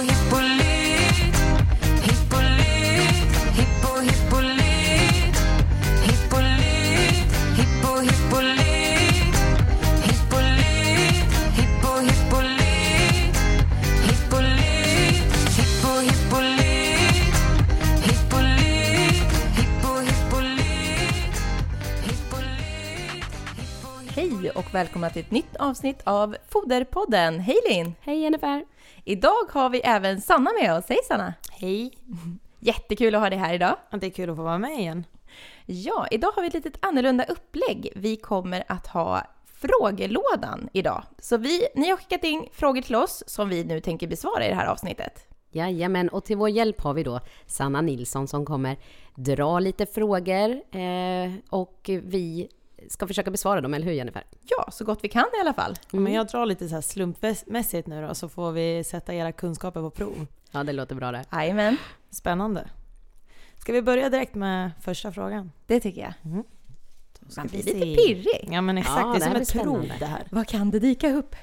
hippolyt Hippolyt, hippo hippolyt Hippolyt, hippo hippolyt Hippolyt, hippo hippolyt Hippolyt, hippo hippolyt Hippolyt, hippo hippolyt Hippolyt, Hej och välkomna till ett nytt avsnitt av Foderpodden. Hej Linn! Hej Jennifer! Idag har vi även Sanna med oss. Hej Sanna! Hej! Jättekul att ha dig här idag. Det är kul att få vara med igen. Ja, idag har vi ett litet annorlunda upplägg. Vi kommer att ha frågelådan idag. Så vi, ni har skickat in frågor till oss som vi nu tänker besvara i det här avsnittet. Jajamän, och till vår hjälp har vi då Sanna Nilsson som kommer dra lite frågor eh, och vi ska försöka besvara dem, eller hur Jennifer? Ja, så gott vi kan i alla fall. Men jag drar lite så här slumpmässigt nu då, så får vi sätta era kunskaper på prov. Ja, det låter bra det. Jajamän, Spännande. Ska vi börja direkt med första frågan? det tycker jag. Mm. Man blir lite pirrig. Ja men exakt, Ja, det är som ett prov spännande. det här. Vad kan det dyka upp?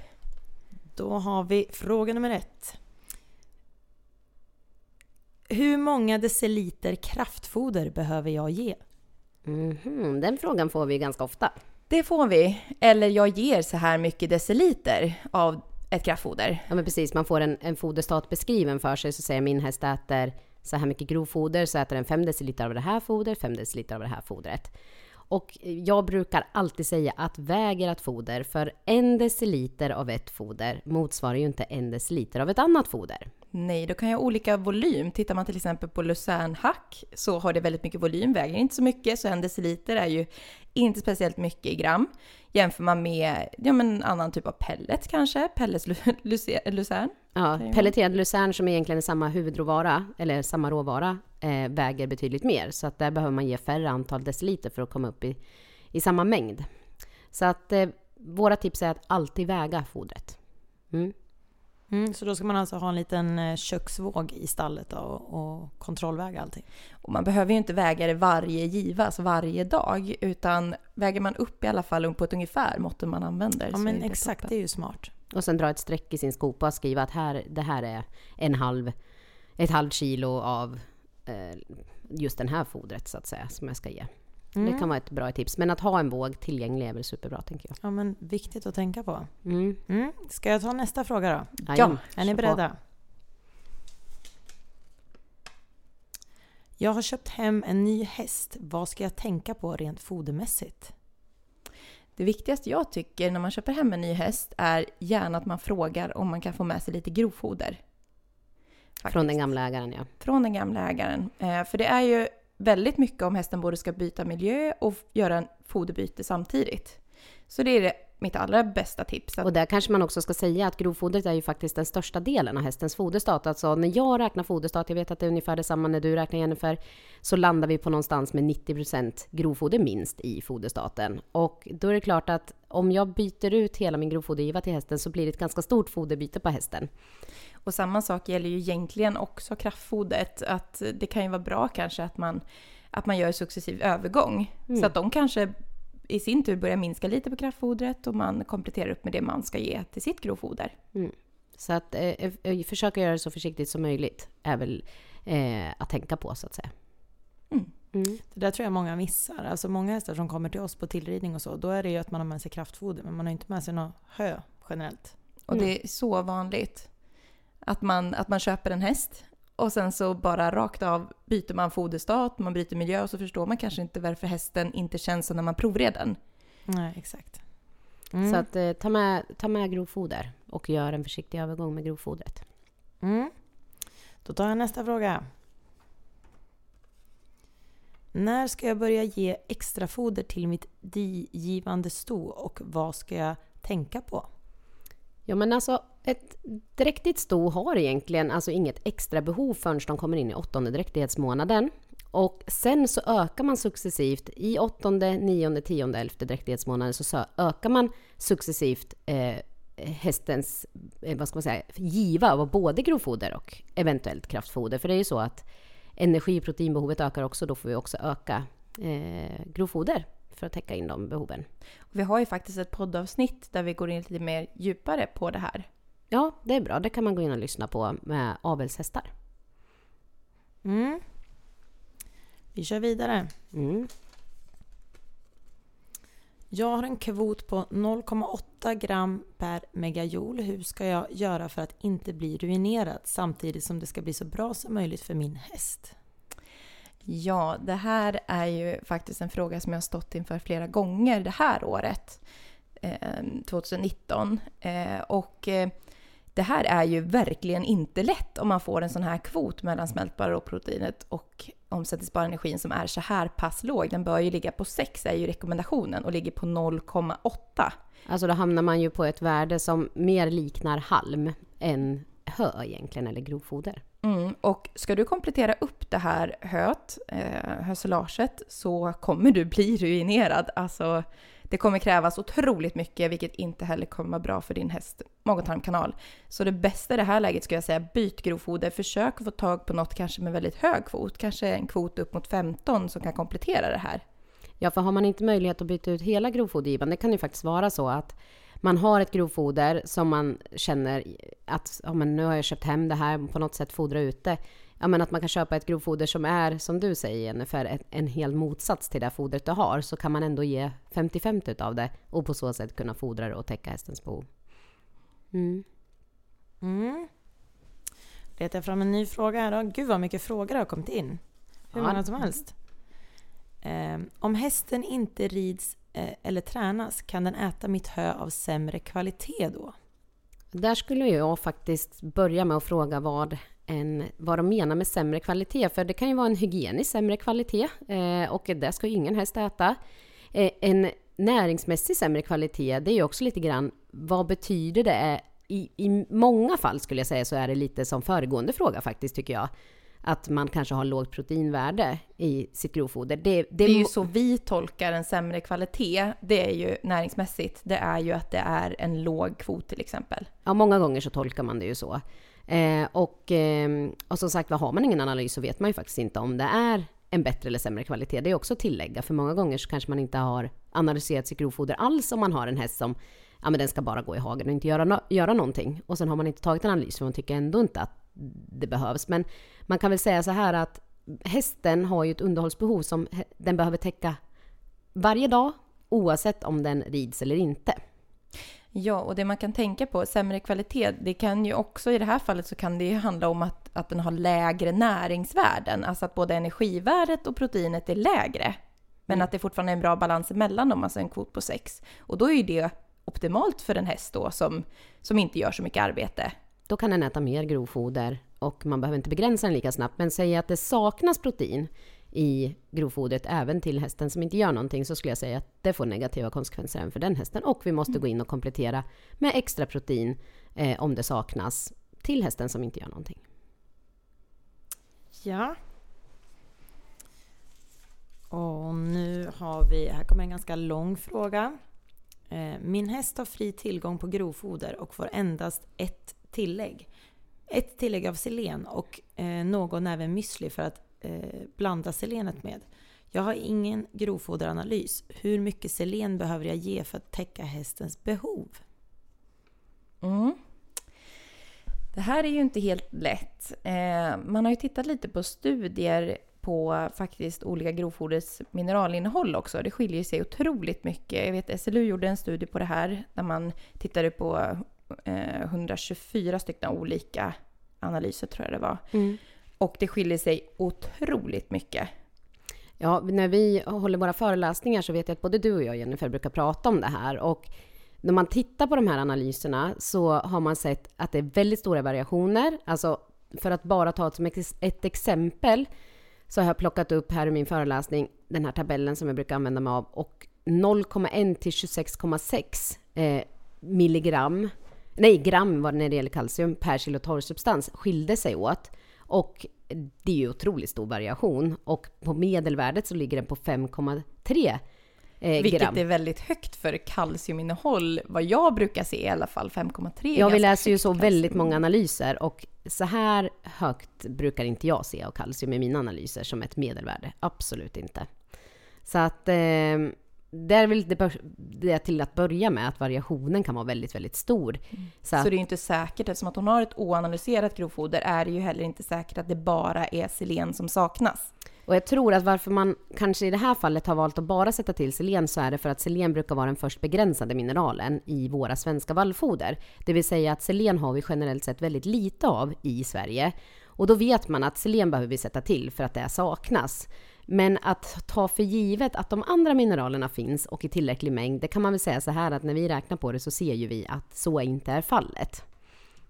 Då har vi fråga nummer ett. Hur många deciliter kraftfoder behöver jag ge? Mhm, den frågan får vi ganska ofta. Det får vi. Eller jag ger så här mycket deciliter av ett kraftfoder. Ja men precis, man får en, en foderstat beskriven för sig, så säger min häst äter så här mycket grovfoder, så äter den 5 deciliter av det här fodret, 5 deciliter av det här fodret. Och jag brukar alltid säga att väger ett foder, för en deciliter av ett foder motsvarar ju inte en deciliter av ett annat foder. Nej, då kan jag ha olika volym. Tittar man till exempel på lucernhack så har det väldigt mycket volym, väger inte så mycket, så en deciliter är ju inte speciellt mycket i gram. Jämför man med ja, men en annan typ av pellet kanske, pellets lu- luce- lucern. Ja, pelleterad lucern som egentligen är samma huvudråvara, eller samma råvara, eh, väger betydligt mer. Så att där behöver man ge färre antal deciliter för att komma upp i, i samma mängd. Så att eh, våra tips är att alltid väga fodret. Mm. Mm, så då ska man alltså ha en liten eh, köksvåg i stallet då, och, och kontrollväga allting? Och man behöver ju inte väga det varje giva, alltså varje dag, utan väger man upp i alla fall på ett ungefär måtten man använder. Ja men det exakt, toppen. det är ju smart. Och sen dra ett streck i sin skopa och skriva att här, det här är en halv, ett halvt kilo av eh, just den här fodret så att säga, som jag ska ge. Mm. Det kan vara ett bra tips. Men att ha en våg tillgänglig är väl superbra, tänker jag. Ja men viktigt att tänka på. Mm. Mm. Ska jag ta nästa fråga då? Jajamän, Är ni beredda? Jag har köpt hem en ny häst. Vad ska jag tänka på rent fodermässigt? Det viktigaste jag tycker när man köper hem en ny häst är gärna att man frågar om man kan få med sig lite grovfoder. Från Faktiskt. den gamla ägaren, ja. Från den gamla ägaren. Eh, för det är ju väldigt mycket om hästen både ska byta miljö och göra en foderbyte samtidigt. Så det är det, mitt allra bästa tips. Att, Och där kanske man också ska säga att grovfodret är ju faktiskt den största delen av hästens foderstat. Alltså när jag räknar foderstat, jag vet att det är ungefär detsamma när du räknar Jennifer, så landar vi på någonstans med 90% grovfoder minst i foderstaten. Och då är det klart att om jag byter ut hela min grovfodergiva till hästen så blir det ett ganska stort foderbyte på hästen och samma sak gäller ju egentligen också kraftfodret. Att det kan ju vara bra kanske att man, att man gör successiv övergång. Mm. Så att de kanske i sin tur börjar minska lite på kraftfodret och man kompletterar upp med det man ska ge till sitt grovfoder. Så att eh, eh, försöka göra det så försiktigt som möjligt är väl eh, att tänka på så att säga. Mm. Mm. Det där tror jag många missar. Alltså många hästar som kommer till oss på tillridning och så, då är det ju att man har med sig kraftfoder, men man har inte med sig något hö generellt. Och det är så vanligt. Att man, att man köper en häst och sen så bara rakt av byter man foderstat, man byter miljö och så förstår man kanske inte varför hästen inte känns så när man provred den. Nej, exakt. Mm. Så att eh, ta, med, ta med grovfoder och gör en försiktig övergång med grovfodret. Mm. Då tar jag nästa fråga. När ska jag börja ge extra foder till mitt digivande sto och vad ska jag tänka på? Ja men alltså ett dräktigt sto har egentligen alltså inget extra behov förrän de kommer in i åttonde dräktighetsmånaden. Och sen så ökar man successivt i åttonde, nionde, tionde, elfte dräktighetsmånaden så ökar man successivt eh, hästens, eh, vad ska man säga, giva av både grovfoder och eventuellt kraftfoder. För det är ju så att energi och proteinbehovet ökar också, då får vi också öka eh, grovfoder för att täcka in de behoven. Vi har ju faktiskt ett poddavsnitt där vi går in lite mer djupare på det här. Ja, det är bra. Det kan man gå in och lyssna på med avelshästar. Mm. Vi kör vidare. Mm. Jag har en kvot på 0,8 gram per megajoule. Hur ska jag göra för att inte bli ruinerad samtidigt som det ska bli så bra som möjligt för min häst? Ja, det här är ju faktiskt en fråga som jag har stått inför flera gånger det här året, eh, 2019. Eh, och eh, det här är ju verkligen inte lätt om man får en sån här kvot mellan smältbara råproteinet och omsättningsbara energin som är så här pass låg. Den bör ju ligga på 6 är ju rekommendationen och ligger på 0,8. Alltså då hamnar man ju på ett värde som mer liknar halm än hö egentligen, eller grovfoder. Mm, och ska du komplettera upp det här höet, eh, höselaget, så kommer du bli ruinerad. Alltså, det kommer krävas otroligt mycket, vilket inte heller kommer vara bra för din häst mag-och-tarmkanal. Så det bästa i det här läget skulle jag säga, byt grovfoder. Försök få tag på något kanske med väldigt hög kvot, kanske en kvot upp mot 15 som kan komplettera det här. Ja, för har man inte möjlighet att byta ut hela grovfodergivaren, det kan ju faktiskt vara så att man har ett grovfoder som man känner att ja, men nu har jag köpt hem det här, på något sätt fodra ut det. Ja, men att man kan köpa ett grovfoder som är, som du säger Jennifer, en, en hel motsats till det fodret du har, så kan man ändå ge 50-50 utav det och på så sätt kunna fodra det och täcka hästens behov. Mm. Mm. Letar jag fram en ny fråga här då. Gud vad mycket frågor har kommit in. Hur Ja. många som helst. Eh, om hästen inte rids Eh, eller tränas, kan den äta mitt hö av sämre kvalitet då? Där skulle jag faktiskt börja med att fråga vad, en, vad de menar med sämre kvalitet. För det kan ju vara en hygienisk sämre kvalitet eh, och det ska ju ingen häst äta. Eh, en näringsmässig sämre kvalitet, det är ju också lite grann vad betyder det? Eh, I, I många fall skulle jag säga så är det lite som föregående fråga faktiskt tycker jag. Att man kanske har lågt proteinvärde i sitt grovfoder. Det, det, Det är ju så vi tolkar en sämre kvalitet. Det är ju näringsmässigt. Det är ju att det är en låg kvot till exempel. Ja, många gånger så tolkar man det ju så. Eh, och, eh, och som sagt, har man ingen analys så vet man ju faktiskt inte om det är en bättre eller sämre kvalitet. Det är också att tillägga, för många gånger så kanske man inte har analyserat sitt grovfoder alls om man har en häst som ja, men den ska bara gå i hagen och inte göra, no- göra någonting. Och sen har man inte tagit en analys för man tycker ändå inte att det behövs. Men man kan väl säga så här att hästen har ju ett underhållsbehov som den behöver täcka varje dag oavsett om den rids eller inte. Ja, och det man kan tänka på, sämre kvalitet, det kan ju också i det här fallet så kan det ju handla om att, att den har lägre näringsvärden. Alltså att både energivärdet och proteinet är lägre. Men att det fortfarande är en bra balans emellan dem, alltså en kvot på 6. Och då är ju det optimalt för en häst då som, som inte gör så mycket arbete. Då kan den äta mer grovfoder och man behöver inte begränsa den lika snabbt. Men säger att det saknas protein i grovfodret även till hästen som inte gör någonting så skulle jag säga att det får negativa konsekvenser även för den hästen. Och vi måste gå in och komplettera med extra protein eh, om det saknas till hästen som inte gör någonting. Ja. Och nu har vi, här kommer en ganska lång fråga. Eh, Min häst har fri tillgång på grovfoder och får endast ett tillägg. Ett tillägg av selen och eh, någon även müsli för att eh, blanda selenet med. Jag har ingen grovfoderanalys. Hur mycket selen behöver jag ge för att täcka hästens behov? Mm. Det här är ju inte helt lätt. Eh, man har ju tittat lite på studier på faktiskt olika grovfoders mineralinnehåll också. Det skiljer sig otroligt mycket. Jag vet SLU gjorde en studie på det här där man tittade på 124 stycken olika analyser tror jag det var. Och det skiljer sig otroligt mycket. Ja, när vi håller våra föreläsningar så vet jag att både du och jag, Jennifer, brukar prata om det här. Och när man tittar på de här analyserna så har man sett att det är väldigt stora variationer. Alltså, för att bara ta ett, som ett exempel så har jag plockat upp här i min föreläsning den här tabellen som jag brukar använda mig av. Och 0,1 till 26,6 eh, milligram, nej gram var det när det gäller kalcium per kilo torrsubstans skilde sig åt. Och det är ju otroligt stor variation. Och på medelvärdet så ligger den på 5,3 eh, Vilket gram. är väldigt högt för kalciuminnehåll, vad jag brukar se i alla fall, 5,3. är Ja, vi läser ju så kalcium. väldigt många analyser och så här högt brukar inte jag se av kalcium i mina analyser som ett medelvärde. Absolut inte. Så att, eh, det är väl det, det till att börja med, att variationen kan vara väldigt, väldigt stor. Så, Så att, det är ju inte säkert, eftersom att hon har ett oanalyserat grovfoder är det ju heller inte säkert att det bara är selen som saknas. och jag tror att varför man kanske i det här fallet har valt att bara sätta till selen så är det för att selen brukar vara den först begränsade mineralen i våra svenska vallfoder. Det vill säga att selen har vi generellt sett väldigt lite av i Sverige. Och då vet man att selen behöver vi sätta till för att det saknas. Men att ta för givet att de andra mineralerna finns och i tillräcklig mängd, det kan man väl säga så här att när vi räknar på det så ser ju vi att så inte är fallet.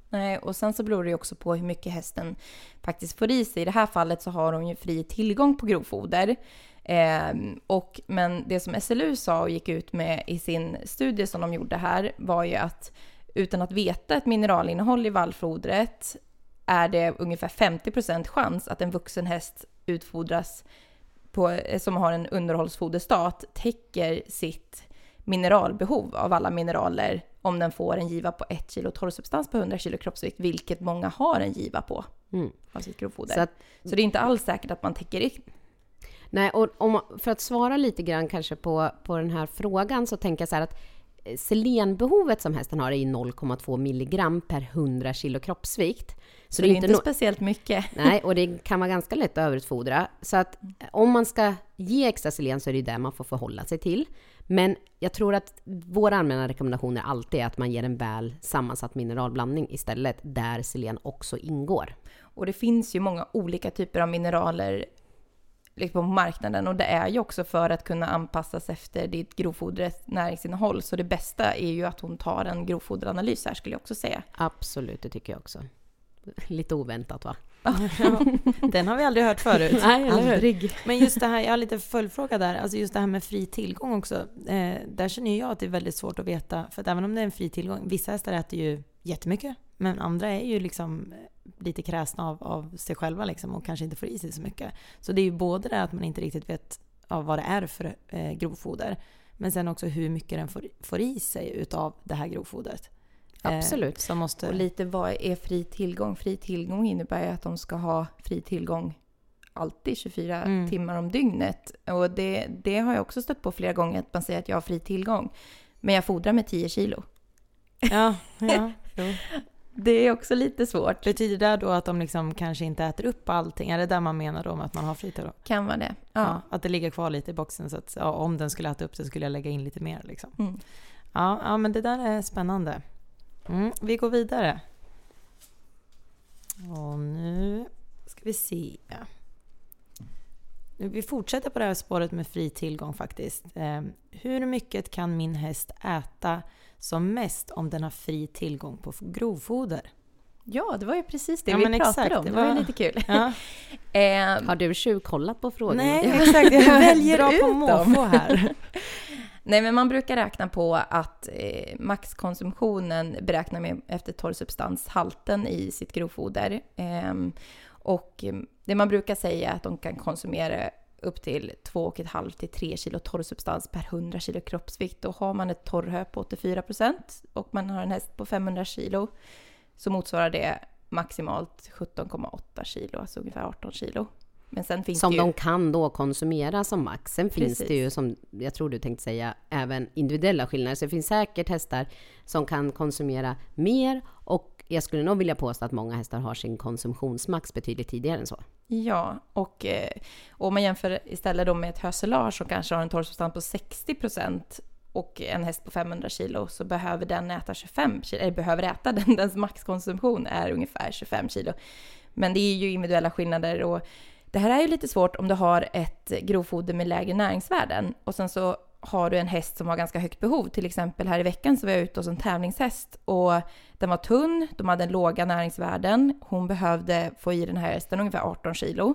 Nej, och sen så beror det ju också på hur mycket hästen faktiskt får i sig. I det här fallet så har hon ju fri tillgång på grovfoder. Eh, och, men det som SLU sa och gick ut med i sin studie som de gjorde här var ju att utan att veta ett mineralinnehåll i vallfodret är det ungefär 50 chans att en vuxen häst utfodras på, som har en underhållsfoderstat täcker sitt mineralbehov av alla mineraler om den får en giva på 1 kilo torrsubstans på 100 kilo kroppsvikt, vilket många har en giva på Mm. av sitt grovfoder. Så Så, att, det är inte alls säkert att man täcker in. nej, och om, för att svara lite grann kanske på, på den här frågan så tänker jag så här att eh, selenbehovet som hästen har är ju 0,2 milligram per 100 kilo kroppsvikt. Så, det är inte no- speciellt mycket. Nej, och det kan vara ganska lätt att överutfodra. Så att om man ska ge extra selen så är det det man får förhålla sig till. Men jag tror att våra allmänna rekommendationer alltid är att man ger en väl sammansatt mineralblandning istället, där selen också ingår. Och det finns ju många olika typer av mineraler liksom på marknaden och det är ju också för att kunna anpassas efter ditt grovfodrets näringsinnehåll. Så det bästa är ju att hon tar en grovfoderanalys här skulle jag också säga. Absolut, det tycker jag också. Lite oväntat va? Ja, den har vi aldrig hört förut. Nej? Aldrig. Men just det här, jag har lite följdfråga där, alltså just det här med fri tillgång också. Eh, där känner jag att det är väldigt svårt att veta, för att även om det är en fri tillgång, vissa hästar äter ju jättemycket, men andra är ju liksom eh, lite kräsna av, av sig själva liksom och kanske inte får i sig så mycket. Så det är ju både det att man inte riktigt vet ja, vad det är för eh, grovfoder, men sen också hur mycket den får, får i sig utav det här grovfodret. Eh, Absolut. som måste... Och lite vad är fri tillgång? Fri tillgång innebär ju att de ska ha fri tillgång alltid 24 Mm. timmar om dygnet. Och det, det har jag också stött på flera gånger, att man säger att jag har fri tillgång. Men jag fodrar med 10 kilo. Ja, ja. Jo. Det är också lite svårt. Betyder det då att de liksom kanske inte äter upp allting? Är det där man menar då med att man har fritid då? Kan vara det. Ja. Ja. att det ligger kvar lite i boxen så att ja, om den skulle äta upp det skulle jag lägga in lite mer liksom. Mm. Ja, ja men det där är spännande. Mm, vi går vidare. Och nu ska vi se. Nu, Vi fortsätter på det här spåret med fri tillgång faktiskt. Eh, hur mycket kan min häst äta som mest om den har fri tillgång på grovfoder? Ja, det var ju precis det Ja, vi men pratade exakt, om. det Det var ju var- lite kul. Ja. Eh, Har du tjuvkollat på frågorna? Nej, exakt. Jag väljer ut på måfå här. Nej, men man brukar räkna på att eh, maxkonsumtionen beräknar man efter torrsubstanshalten i sitt grovfoder. Eh, och det man brukar säga är att de kan konsumera upp till 2,5 till 3 kilo torrsubstans per 100 kilo kroppsvikt. Då har man ett torrhö på 84 procent och man har en häst på 500 kilo så motsvarar det maximalt 17,8 kilo, alltså ungefär 18 kilo. Men sen finns Som ju... de kan då konsumera som max. Sen finns Precis. det ju, som jag tror du tänkte säga, även individuella skillnader. Så det finns säkert hästar som kan konsumera mer och jag skulle nog vilja påstå att många hästar har sin konsumtionsmax betydligt tidigare än så. Ja, och eh, om man jämför istället då med ett höselage som kanske har en torrsubstans på 60 procent och en häst på 500 kilo så behöver den äta 25 kilo, eller behöver äta den, dens maxkonsumtion är ungefär 25 kilo. Men det är ju individuella skillnader och det här är ju lite svårt om du har ett grovfoder med lägre näringsvärden och sen så har du en häst som har ganska högt behov. Till exempel här i veckan så var jag ute hos en tävlingshäst och den var tunn, de hade låga näringsvärden. Hon behövde få i den här hästen ungefär 18 kilo.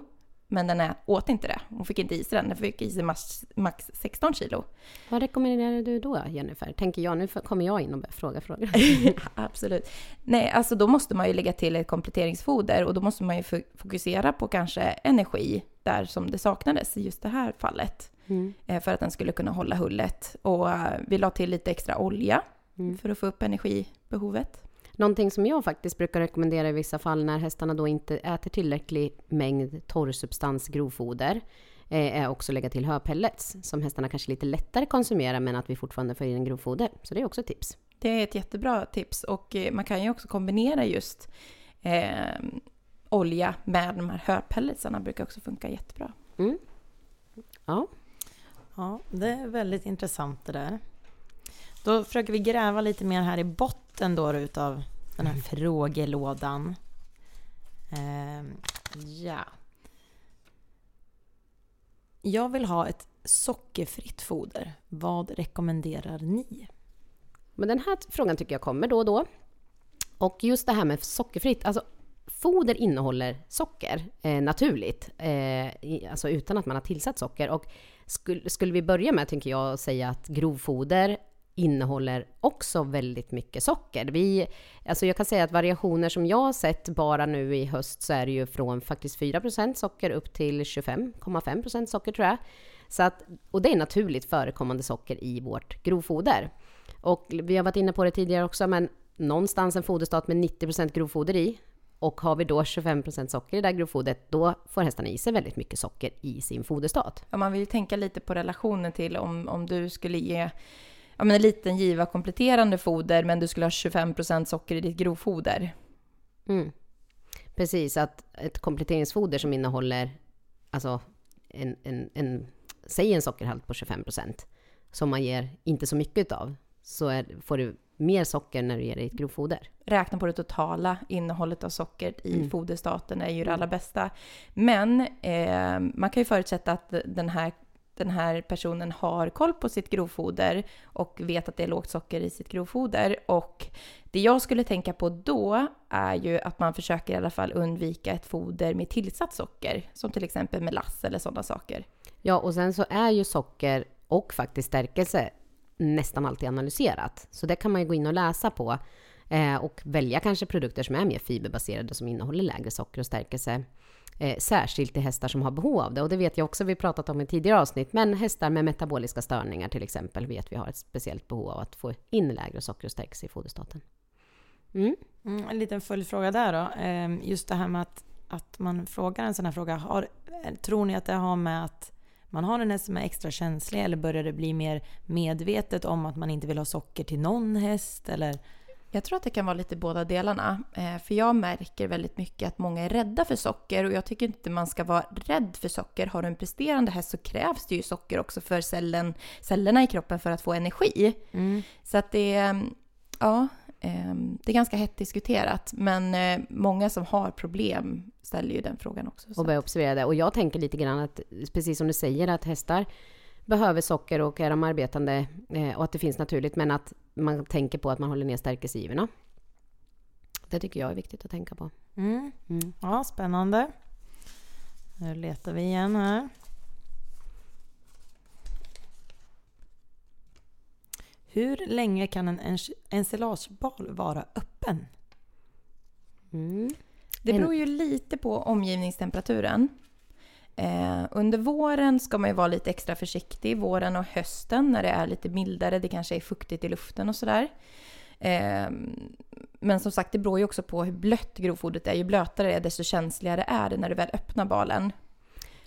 Men den åt inte det. Hon fick inte i sig den. Den fick i sig max, max 16 kilo. Vad rekommenderar du då, Jennifer? Tänker jag, nu kommer jag in och börjar fråga frågor. Absolut. Nej, alltså då måste man ju lägga till ett kompletteringsfoder och då måste man ju fo- fokusera på kanske energi där som det saknades i just det här fallet. Mm. eh, För att den skulle kunna hålla hullet. Och eh, vi la till lite extra olja Mm. för att få upp energibehovet. Någonting som jag faktiskt brukar rekommendera i vissa fall när hästarna då inte äter tillräcklig mängd torrsubstans grovfoder eh, är också lägga till höpellets som hästarna kanske lite lättare konsumerar men att vi fortfarande får in grovfoder. Så det är också ett tips. Det är ett jättebra tips och eh, man kan ju också kombinera just eh, olja med de här höpelletsarna brukar också funka jättebra. Mm. Ja, Ja, det är väldigt intressant det där. Då försöker vi gräva lite mer här i botten då utav den här frågelådan. Ehm, ja. Jag vill ha ett sockerfritt foder. Vad rekommenderar ni? Men den här frågan tycker jag kommer då och då. Och just det här med sockerfritt, alltså foder innehåller socker eh, naturligt, eh, i, alltså utan att man har tillsatt socker. Och skulle, skulle vi börja med, tänker jag, säga att grovfoder innehåller också väldigt mycket socker. Vi, alltså jag kan säga att variationer som jag har sett bara nu i höst så är det ju från faktiskt 4% socker upp till 25,5% socker tror jag. Så att, och det är naturligt förekommande socker i vårt grovfoder. Och vi har varit inne på det tidigare också, men någonstans en foderstat med 90 grovfoder i och har vi då 25% socker i det där grovfodret, då får hästarna i sig väldigt mycket socker i sin foderstat. Ja, man vill ju tänka lite på relationen till om, om du skulle ge ja, men en liten giva kompletterande foder men du skulle ha 25% socker i ditt grovfoder. Mm. Precis, att ett kompletteringsfoder som innehåller alltså en, en, en, säg en sockerhalt på 25% som man ger inte så mycket av, så är, får du mer socker när du ger det i ett grovfoder. Räkna på det totala innehållet av socker i Mm. foderstaten är ju det allra bästa. Men eh, man kan ju förutsätta att den här, den här personen har koll på sitt grovfoder och vet att det är lågt socker i sitt grovfoder. Och det jag skulle tänka på då är ju att man försöker i alla fall undvika ett foder med tillsatt socker, som till exempel melass eller sådana saker. Ja, och sen så är ju socker och faktiskt stärkelse nästan alltid analyserat. Så det kan man ju gå in och läsa på eh, och välja kanske produkter som är mer fiberbaserade som innehåller lägre socker och stärkelse. Eh, särskilt till hästar som har behov av det. Och det vet jag också, vi pratat om i tidigare avsnitt, men hästar med metaboliska störningar till exempel vet vi har ett speciellt behov av att få in lägre socker och stärkelse i foderstaten. Mm. Mm, en liten följdfråga där då. Eh, Just det här med att, att man frågar en sån här fråga. Har, eh, tror ni att det har med att man har en häst som är extra känslig eller börjar det bli mer medvetet om att man inte vill ha socker till någon häst? Eller? Jag tror att det kan vara lite båda delarna. Eh, för jag märker väldigt mycket att många är rädda för socker och jag tycker inte man ska vara rädd för socker. Har du en presterande häst så krävs det ju socker också för cellen, cellerna i kroppen för att få energi. Så att det är, ja, eh, det är ganska hett diskuterat. Men eh, många som har problem ställer ju den frågan också. Så. och börja observera det. Och jag tänker lite grann att, precis som du säger, att hästar behöver socker och är de arbetande eh, och att det finns naturligt, men att man tänker på att man håller ner stärkelsegivorna. Det tycker jag är viktigt att tänka på. Mm. Mm. Ja, spännande. Nu letar vi igen här. Hur länge kan en ens- ensilagebal vara öppen? Mm. Det beror ju lite på omgivningstemperaturen. Eh, under våren ska man ju vara lite extra försiktig, våren och hösten när det är lite mildare, det kanske är fuktigt i luften och sådär. Eh, men som sagt, det beror ju också på hur blött grovfodret är. Ju blötare det är, desto känsligare är det när du väl öppnar balen.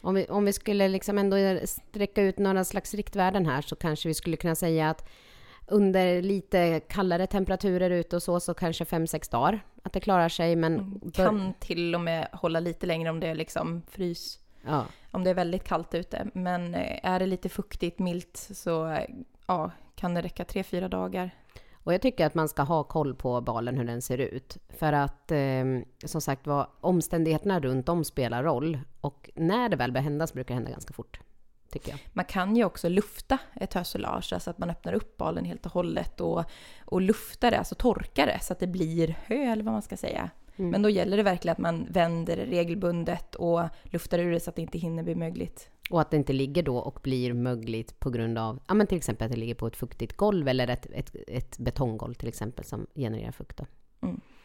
Om, vi, om vi skulle liksom ändå sträcka ut några slags riktvärden här så kanske vi skulle kunna säga att under lite kallare temperaturer ute och så, så kanske 5-6 dagar att det klarar sig. Men bör- Kan till och med hålla lite längre om det är liksom frys. Ja, Om det är väldigt kallt ute. Men eh, är det lite fuktigt, milt så eh, ja, kan det räcka 3-4 dagar. Och jag tycker att man ska ha koll på balen, hur den ser ut. För att eh, som sagt var, omständigheterna runt om spelar roll. Och när det väl börjar hända så brukar det hända ganska fort. Tycker jag. Man kan ju också lufta ett hösolage, alltså att man öppnar upp balen helt och hållet och, och luftar det, alltså torkar det så att det blir hö eller vad man ska säga. Mm. Men då gäller det verkligen att man vänder det regelbundet och luftar ur det så att det inte hinner bli mögligt. Och att det inte ligger då och blir mögligt på grund av, ja men till exempel att det ligger på ett fuktigt golv eller ett, ett, ett betonggolv till exempel som genererar fukt. Då.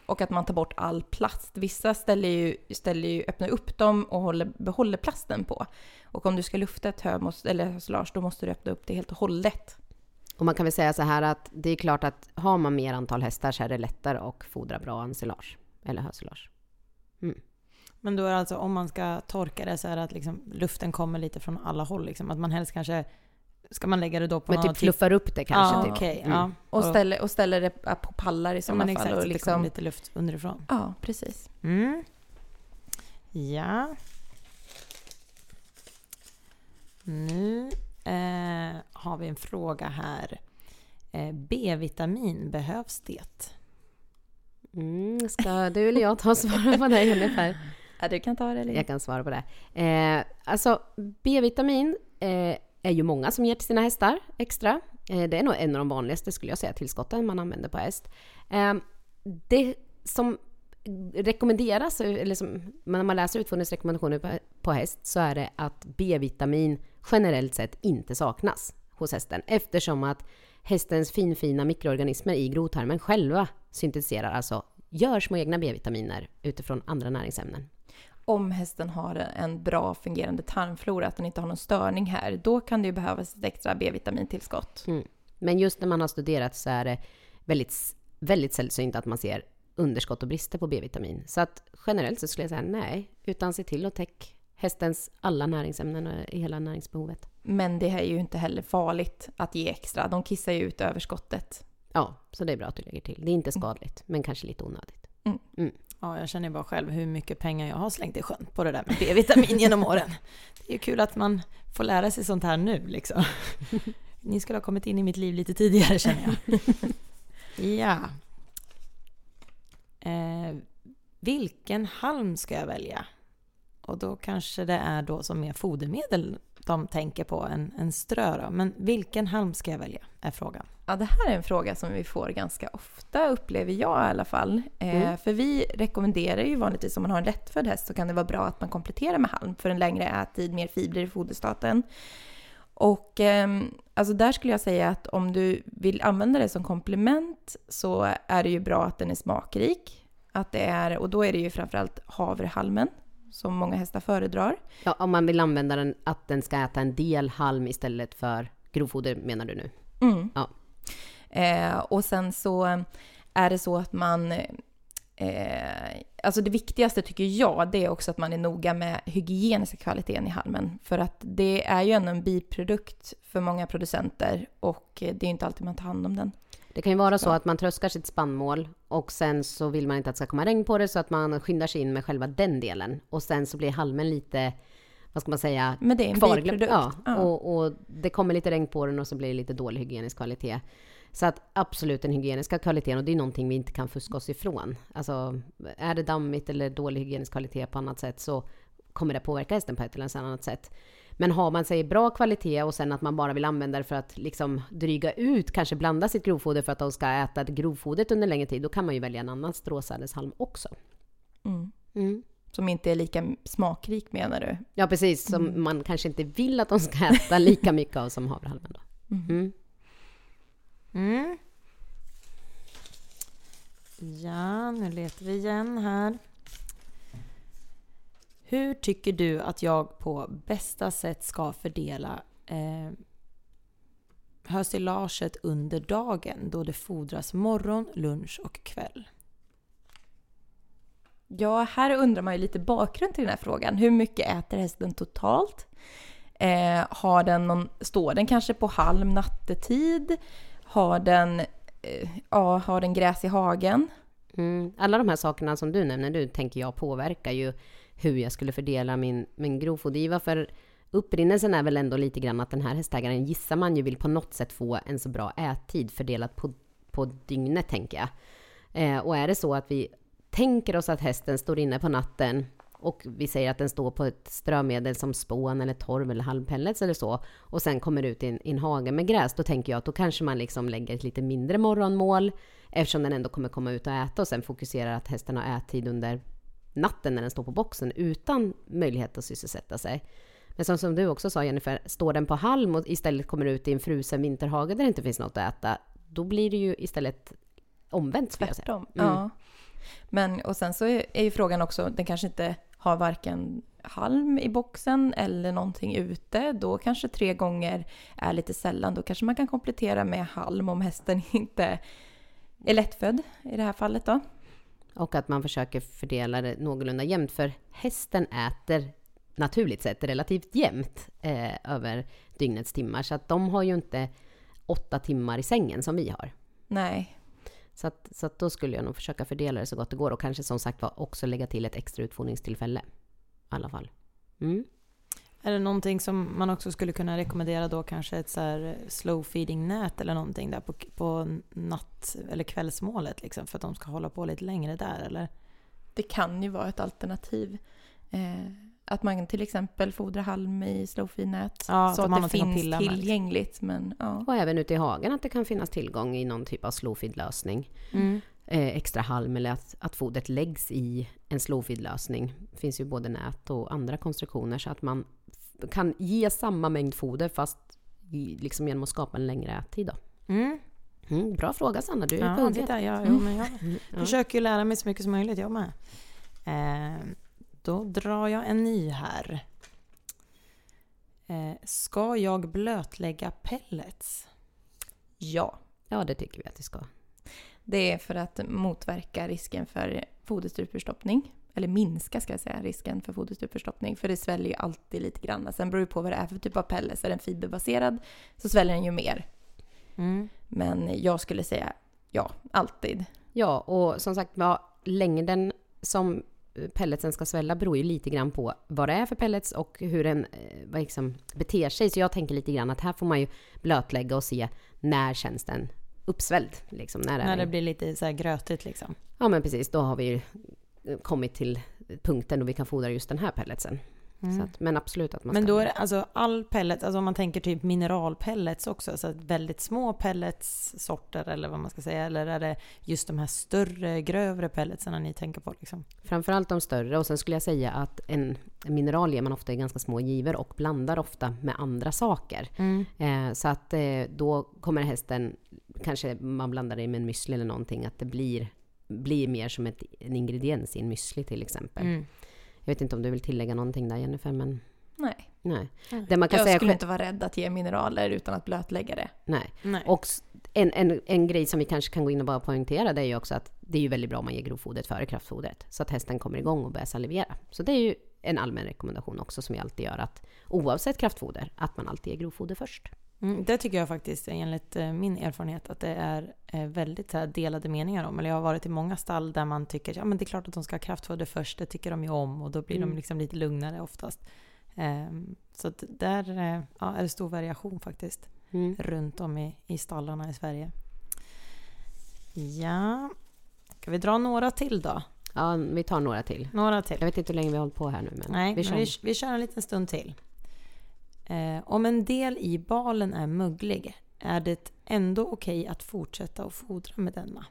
Och att man tar bort all plast. Vissa ställer ju, ställer ju, öppnar upp dem och håller, behåller plasten på. Och om du ska lufta ett hö, eller hösolage, då måste du öppna upp det helt och hållet. Och man kan väl säga så här att det är klart att har man mer antal hästar så är det lättare att fodra bra ensilage eller hösilage. Men då är det alltså om man ska torka det så är det att liksom luften kommer lite från alla håll. Liksom. Att man helst kanske... Ska man lägga det då på Men någon typ fluffar upp det kanske. Ja, typ. okej. Mm. Ja. Och ställer, och ställer det på pallar i Ja, sådana men fall. exakt, Och liksom, lite luft underifrån. Ja, precis. Mm. Ja. Nu eh, har vi en fråga här. Eh, B-vitamin, behövs det? Mm, ska du eller jag ta och svara på det ungefär? Ja, du kan ta det. Eller? Jag kan svara på det. Eh, alltså, B-vitamin eh, är ju många som ger till sina hästar extra. Eh, det är nog en av de vanligaste, skulle jag säga, tillskotten man använder på häst. Eh, det som rekommenderas, eller som, när man läser på, på häst, så är det att B-vitamin generellt sett inte saknas hos hästen, eftersom att hästens finfina mikroorganismer i grovtarmen själva syntetiserar, alltså gör små egna B-vitaminer utifrån andra näringsämnen. Om hästen har en bra fungerande tarmflora, att den inte har någon störning här, då kan det ju behövas ett extra B-vitamintillskott. Mm. Men just när man har studerat så är det väldigt, väldigt sällsynt att man ser underskott och brister på B-vitamin. Så att generellt så skulle jag säga nej, utan se till att täcka hästens alla näringsämnen och hela näringsbehovet. Men det är ju inte heller farligt att ge extra. De kissar ju ut överskottet. Ja, så det är bra att du lägger till. Det är inte skadligt, men kanske lite onödigt. Ja, jag känner ju bara själv hur mycket pengar jag har slängt i sjön på det där med B-vitamin genom åren. Det är ju kul att man får lära sig sånt här nu liksom. Ni skulle ha kommit in i mitt liv lite tidigare känner jag. Ja. Eh, vilken halm ska jag välja? Och då kanske det är då som mer fodermedel de tänker på än, än strö då. Men vilken halm ska jag välja? Är frågan. Ja, det här är en fråga som vi får ganska ofta, upplever jag i alla fall. Eh, Mm. För vi rekommenderar ju vanligtvis om man har en lättfödd häst så kan det vara bra att man kompletterar med halm för en längre ättid, mer fibrer i foderstaten. Och ehm, alltså där skulle jag säga att om du vill använda det som komplement så är det ju bra att den är smakrik. Att det är, och då är det ju framförallt havrehalmen som många hästar föredrar. Ja, om man vill använda den, att den ska äta en del halm istället för grovfoder menar du nu? Mm. Ja. Eh, och sen så är det så att man... Eh, alltså det viktigaste tycker jag, det är också att man är noga med hygieniska kvaliteten i halmen. För att det är ju ändå en biprodukt för många producenter och det är inte alltid man tar hand om den. Det kan ju vara så att man tröskar sitt spannmål och sen så vill man inte att det ska komma regn på det så att man skyndar sig in med själva den delen. Och sen så blir halmen lite, vad ska man säga, Men det är en biprodukt. Ja, Ja. Och, och det kommer lite regn på den och så blir det lite dålig hygienisk kvalitet. Så att absolut den hygieniska kvaliteten, och det är någonting vi inte kan fuska oss ifrån. Alltså är det dammigt eller dålig hygienisk kvalitet på annat sätt så kommer det påverka hästen på ett eller annat sätt. Men har man sig bra kvalitet och sen att man bara vill använda det för att liksom dryga ut, kanske blanda sitt grovfoder för att de ska äta grovfodret under längre tid, då kan man ju välja en annan stråsädeshalm också. Mm. Mm. Som inte är lika smakrik menar du? Ja, precis. Som man kanske inte vill att de ska äta lika mycket av som havrehalmen. Då. Mm. Mm. Ja, nu letar vi igen här. Hur tycker du att jag på bästa sätt ska fördela eh, hösilaget under dagen då det fodras morgon, lunch och kväll? Ja, här undrar man ju lite bakgrund till den här frågan. Hur mycket äter hästen totalt? Eh, har den någon, står den kanske på halm nattetid? Har den, eh, ja, har den gräs i hagen? Mm. Alla de här sakerna som du nämner nu tänker jag påverkar ju hur jag skulle fördela min, min grovfodergiva. För upprinnelsen är väl ändå lite grann att den här hästägaren gissar man ju vill på något sätt få en så bra ättid fördelat på, på dygnet tänker jag. Eh, och är det så att vi tänker oss att hästen står inne på natten och vi säger att den står på ett strömedel som spån eller torv eller halmpellets eller så och sen kommer ut i en, i en hage med gräs, då tänker jag att då kanske man liksom lägger ett lite mindre morgonmål eftersom den ändå kommer komma ut och äta och sen fokuserar att hästen har ättid under natten när den står på boxen utan möjlighet att sysselsätta sig. Men som, som du också sa Jennifer, står den på halm och istället kommer ut i en frusen vinterhage där det inte finns något att äta, då blir det ju istället omvänt. Tvärtom. Mm. Ja. Men och sen så är är ju frågan också, den kanske inte har varken halm i boxen eller någonting ute. Då kanske tre gånger är lite sällan. Då kanske man kan komplettera med halm om hästen inte är lättfödd i det här fallet då. Och att man försöker fördela det någorlunda jämnt. För hästen äter naturligt sett relativt jämnt eh, över dygnets timmar. Så att de har ju inte åtta timmar i sängen som vi har. Nej. Så, att, så att då skulle jag nog försöka fördela det så gott det går. Och kanske som sagt var också lägga till ett extra utfodringstillfälle. I alla fall. Mm. Är det någonting som man också skulle kunna rekommendera då kanske ett så här slow feeding nät eller någonting där på, på natt eller kvällsmålet liksom för att de ska hålla på lite längre där eller? Det kan ju vara ett alternativ. Eh, att man till exempel fodrar halm i slowfeed-nät Ja, så att att det att finns med, liksom. tillgängligt. Men ja. Och även ute i hagen att det kan finnas tillgång i någon typ av slowfeed-lösning. eh, extra halm eller att, att fodret läggs i en slowfeed-lösning. Det finns ju både nät och andra konstruktioner så att man kan ge samma mängd foder fast liksom genom att skapa en längre ättid. Då. Mm. Mm, bra fråga Sanna, du är Ja, på titta, ja, jo, men jag Ja. försöker ju lära mig så mycket som möjligt, jag med. Eh, då drar jag en ny här. Eh, ska jag blötlägga pellets? ja, ja, det tycker vi att det ska. det är för att motverka risken för foderstrupförstoppning. Eller minska ska jag säga risken för foderstrupförstoppning. För det sväller ju alltid lite grann. Sen beror det på vad det är för typ av pellets. Är den fiberbaserad så sväller den ju mer. Mm. Men jag skulle säga ja, alltid. Ja, och som sagt var, längden som pelletsen ska svälla beror ju lite grann på vad det är för pellets och hur den eh, liksom, beter sig. Så jag tänker lite grann att här får man ju blötlägga och se när känns den uppsvälld. Liksom, när är När det blir lite så här grötigt liksom. Ja men precis, då har vi ju kommit till punkten då vi kan fodra just den här pelletsen. Så att, men absolut att man Men då är det alltså all pellets, alltså om man tänker typ mineralpellets också, så väldigt små pelletssorter eller vad man ska säga, eller är det just de här större, grövre pelletsarna ni tänker på liksom? Framförallt de större och sen skulle jag säga att en mineral ger man ofta i ganska små givor och blandar ofta med andra saker. Eh, så att eh, då kommer hästen, kanske man blandar det med en müsli eller någonting, att det blir, blir mer som ett, en ingrediens i en müsli till exempel. Mm. Jag vet inte om du vill tillägga någonting där Jennifer, men Nej. nej. Det man kan Jag säga skulle inte vara rädd att ge mineraler utan att blötlägga det. nej. Nej. Och en, en, en grej som vi kanske kan gå in och bara poängtera det är ju också att det är ju väldigt bra om man ger grovfodret före kraftfodret. Så att hästen kommer igång och börjar salivera. Så det är ju en allmän rekommendation också som vi alltid gör att oavsett kraftfoder, att man alltid ger grovfoder först. Mm, det tycker jag faktiskt, enligt eh, min erfarenhet, att det är eh, väldigt delade meningar om. Eller jag har varit i många stall där man tycker ja men det är klart att de ska ha kraftfoder först, det tycker de ju om och då blir Mm. de liksom lite lugnare oftast. Ehm, så där eh, ja, är det stor variation faktiskt. Mm. runt om i, i stallarna i Sverige. Ja, ska vi dra några till då? Ja, vi tar några till. Några till. Jag vet inte hur länge vi har hållit på här nu, men Nej, vi, kör. men vi, vi kör en liten stund till. Eh, om en del i balen är möglig, är det ändå okej att fortsätta att fodra med denna?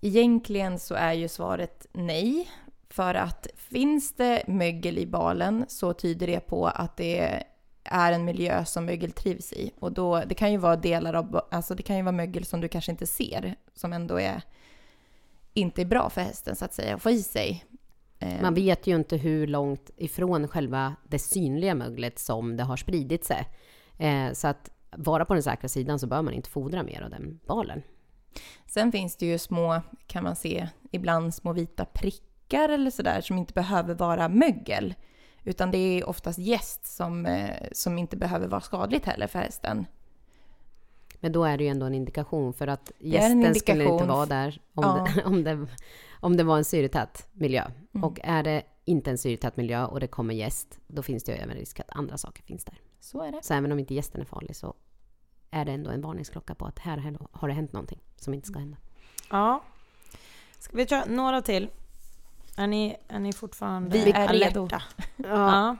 Egentligen så är ju svaret nej. För att finns det mögel i balen så tyder det på att det är en miljö som mögel trivs i. Och då, det kan ju vara delar av, alltså det kan ju vara mögel som du kanske inte ser, som ändå är inte är bra för hästen så att säga, att få i sig. Eh, Man vet ju inte hur långt ifrån själva det synliga möglet som det har spridit sig. Eh, så att vara på den säkra sidan så bör man inte fodra mer av den balen. Sen finns det ju små, kan man se, ibland små vita prickar eller sådär som inte behöver vara mögel. Utan det är oftast gäst som, eh, som inte behöver vara skadligt heller för hästen. Men då är det ju ändå en indikation för att gästen skulle inte vara där om, Ja. det, om, det, om det var en syretät miljö. Mm. Och är det inte en syretät miljö och det kommer gäst, då finns det ju även risk att andra saker finns där. Så är det. Så även om inte gästen är farlig så är det ändå en varningsklocka på att här har det hänt någonting som inte ska hända. Ja. Ska vi köra några till? Är ni, är ni fortfarande Vi är alerta? redo. Ja.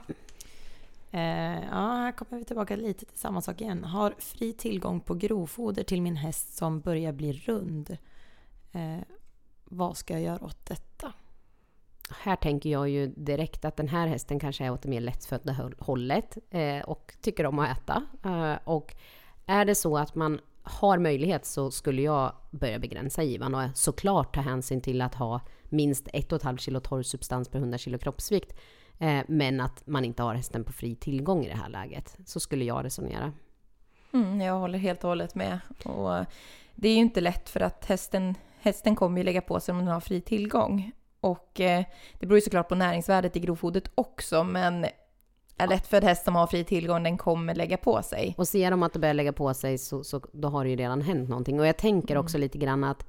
Eh, ja, här kommer vi tillbaka lite till samma sak igen. Har fri tillgång på grovfoder till min häst som börjar bli rund. Eh, vad ska jag göra åt detta? Här tänker jag ju direkt att den här hästen kanske är åt det mer lättfödda hållet eh, och tycker om att äta. Eh, och är det så att man har möjlighet så skulle jag börja begränsa givan och såklart ta hänsyn till att ha minst 1,5 kilo torr substans per 100 kilo kroppsvikt. Eh, men att man inte har hästen på fri tillgång i det här läget. Så skulle jag resonera. Mm, jag håller helt och hållet med. Och det är ju inte lätt för att hästen, hästen kommer ju lägga på sig om den har fri tillgång. Och eh, det beror ju såklart på näringsvärdet i grovfodret också, men en lättfödd häst som har fri tillgång, den kommer lägga på sig. Och ser de att det börjar lägga på sig så, så då har det ju redan hänt någonting. Och jag tänker också lite grann att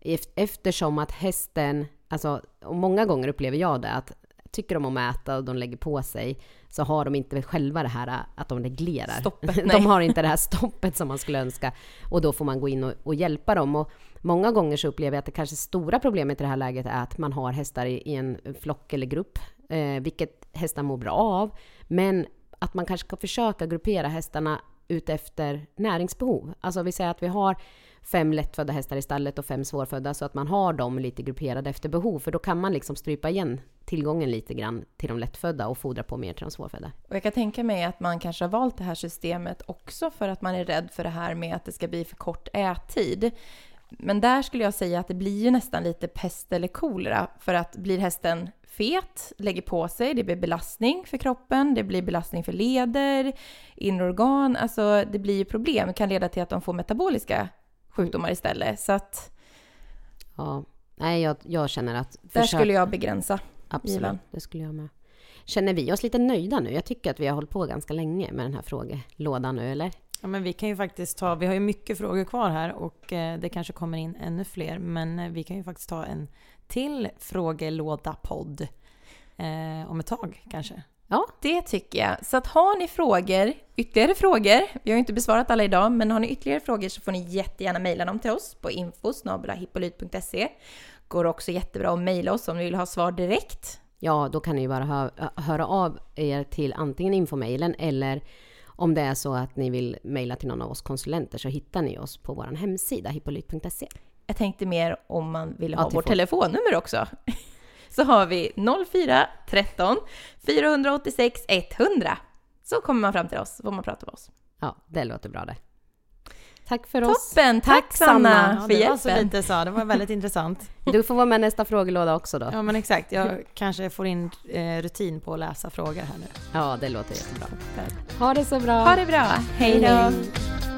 ef- eftersom att hästen, alltså och många gånger upplever jag det att tycker de om att äta och de lägger på sig så har de inte själva det här att de reglerar. Stoppet, de har inte det här stoppet som man skulle önska och då får man gå in och, och hjälpa dem. Och många gånger så upplever jag att det kanske stora problemet i det här läget är att man har hästar i, i en flock eller grupp, eh, vilket hästar mår bra av. Men att man kanske ska försöka gruppera hästarna utefter näringsbehov. Alltså vi säger att vi har fem lättfödda hästar i stallet och fem svårfödda så att man har dem lite grupperade efter behov för då kan man liksom strypa igen tillgången lite grann till de lättfödda och fodra på mer till de svårfödda. Och jag kan tänka mig att man kanske har valt det här systemet också för att man är rädd för det här med att det ska bli för kort ättid. Men där skulle jag säga att det blir ju nästan lite pest eller kolera. För att blir hästen fet, lägger på sig, det blir belastning för kroppen, det blir belastning för leder, inre organ, alltså det blir ju problem. Det kan leda till att de får metaboliska sjukdomar istället. Så att Ja, nej jag, jag känner att... där försök- skulle jag begränsa. Absolut, given. det skulle jag med. Känner vi oss lite nöjda nu? Jag tycker att vi har hållit på ganska länge med den här frågelådan nu, eller? Ja, men vi kan ju faktiskt ta, vi har ju mycket frågor kvar här och eh, det kanske kommer in ännu fler. Men eh, vi kan ju faktiskt ta en till frågelåda-podd eh, om ett tag kanske. Ja, Det tycker jag. Så att har ni frågor, ytterligare frågor, vi har ju inte besvarat alla idag, men har ni ytterligare frågor så får ni jättegärna mejla dem till oss på info.hippolyt.se. Går också jättebra att mejla oss om ni vill ha svar direkt. ja då kan ni ju bara hö höra av er till antingen infomailen eller om det är så att ni vill mejla till någon av oss konsulenter så hittar ni oss på vår hemsida hippolyt.se. Jag tänkte mer om man vill Ja, ha till vårt telefonnummer också. Så har vi 04 13 486 100. Så kommer man fram till oss, får man prata med oss. Ja, det låter bra det. Tack för oss. Toppen! Tack, Sanna, för det var så hjälpen. lite så, det var väldigt intressant. Du får vara med nästa frågelåda också då. Ja men exakt, jag kanske får in eh, rutin på att läsa frågor här nu. Ja, det låter jättebra. Ha det så bra. Ha det bra! Hej då! Hej.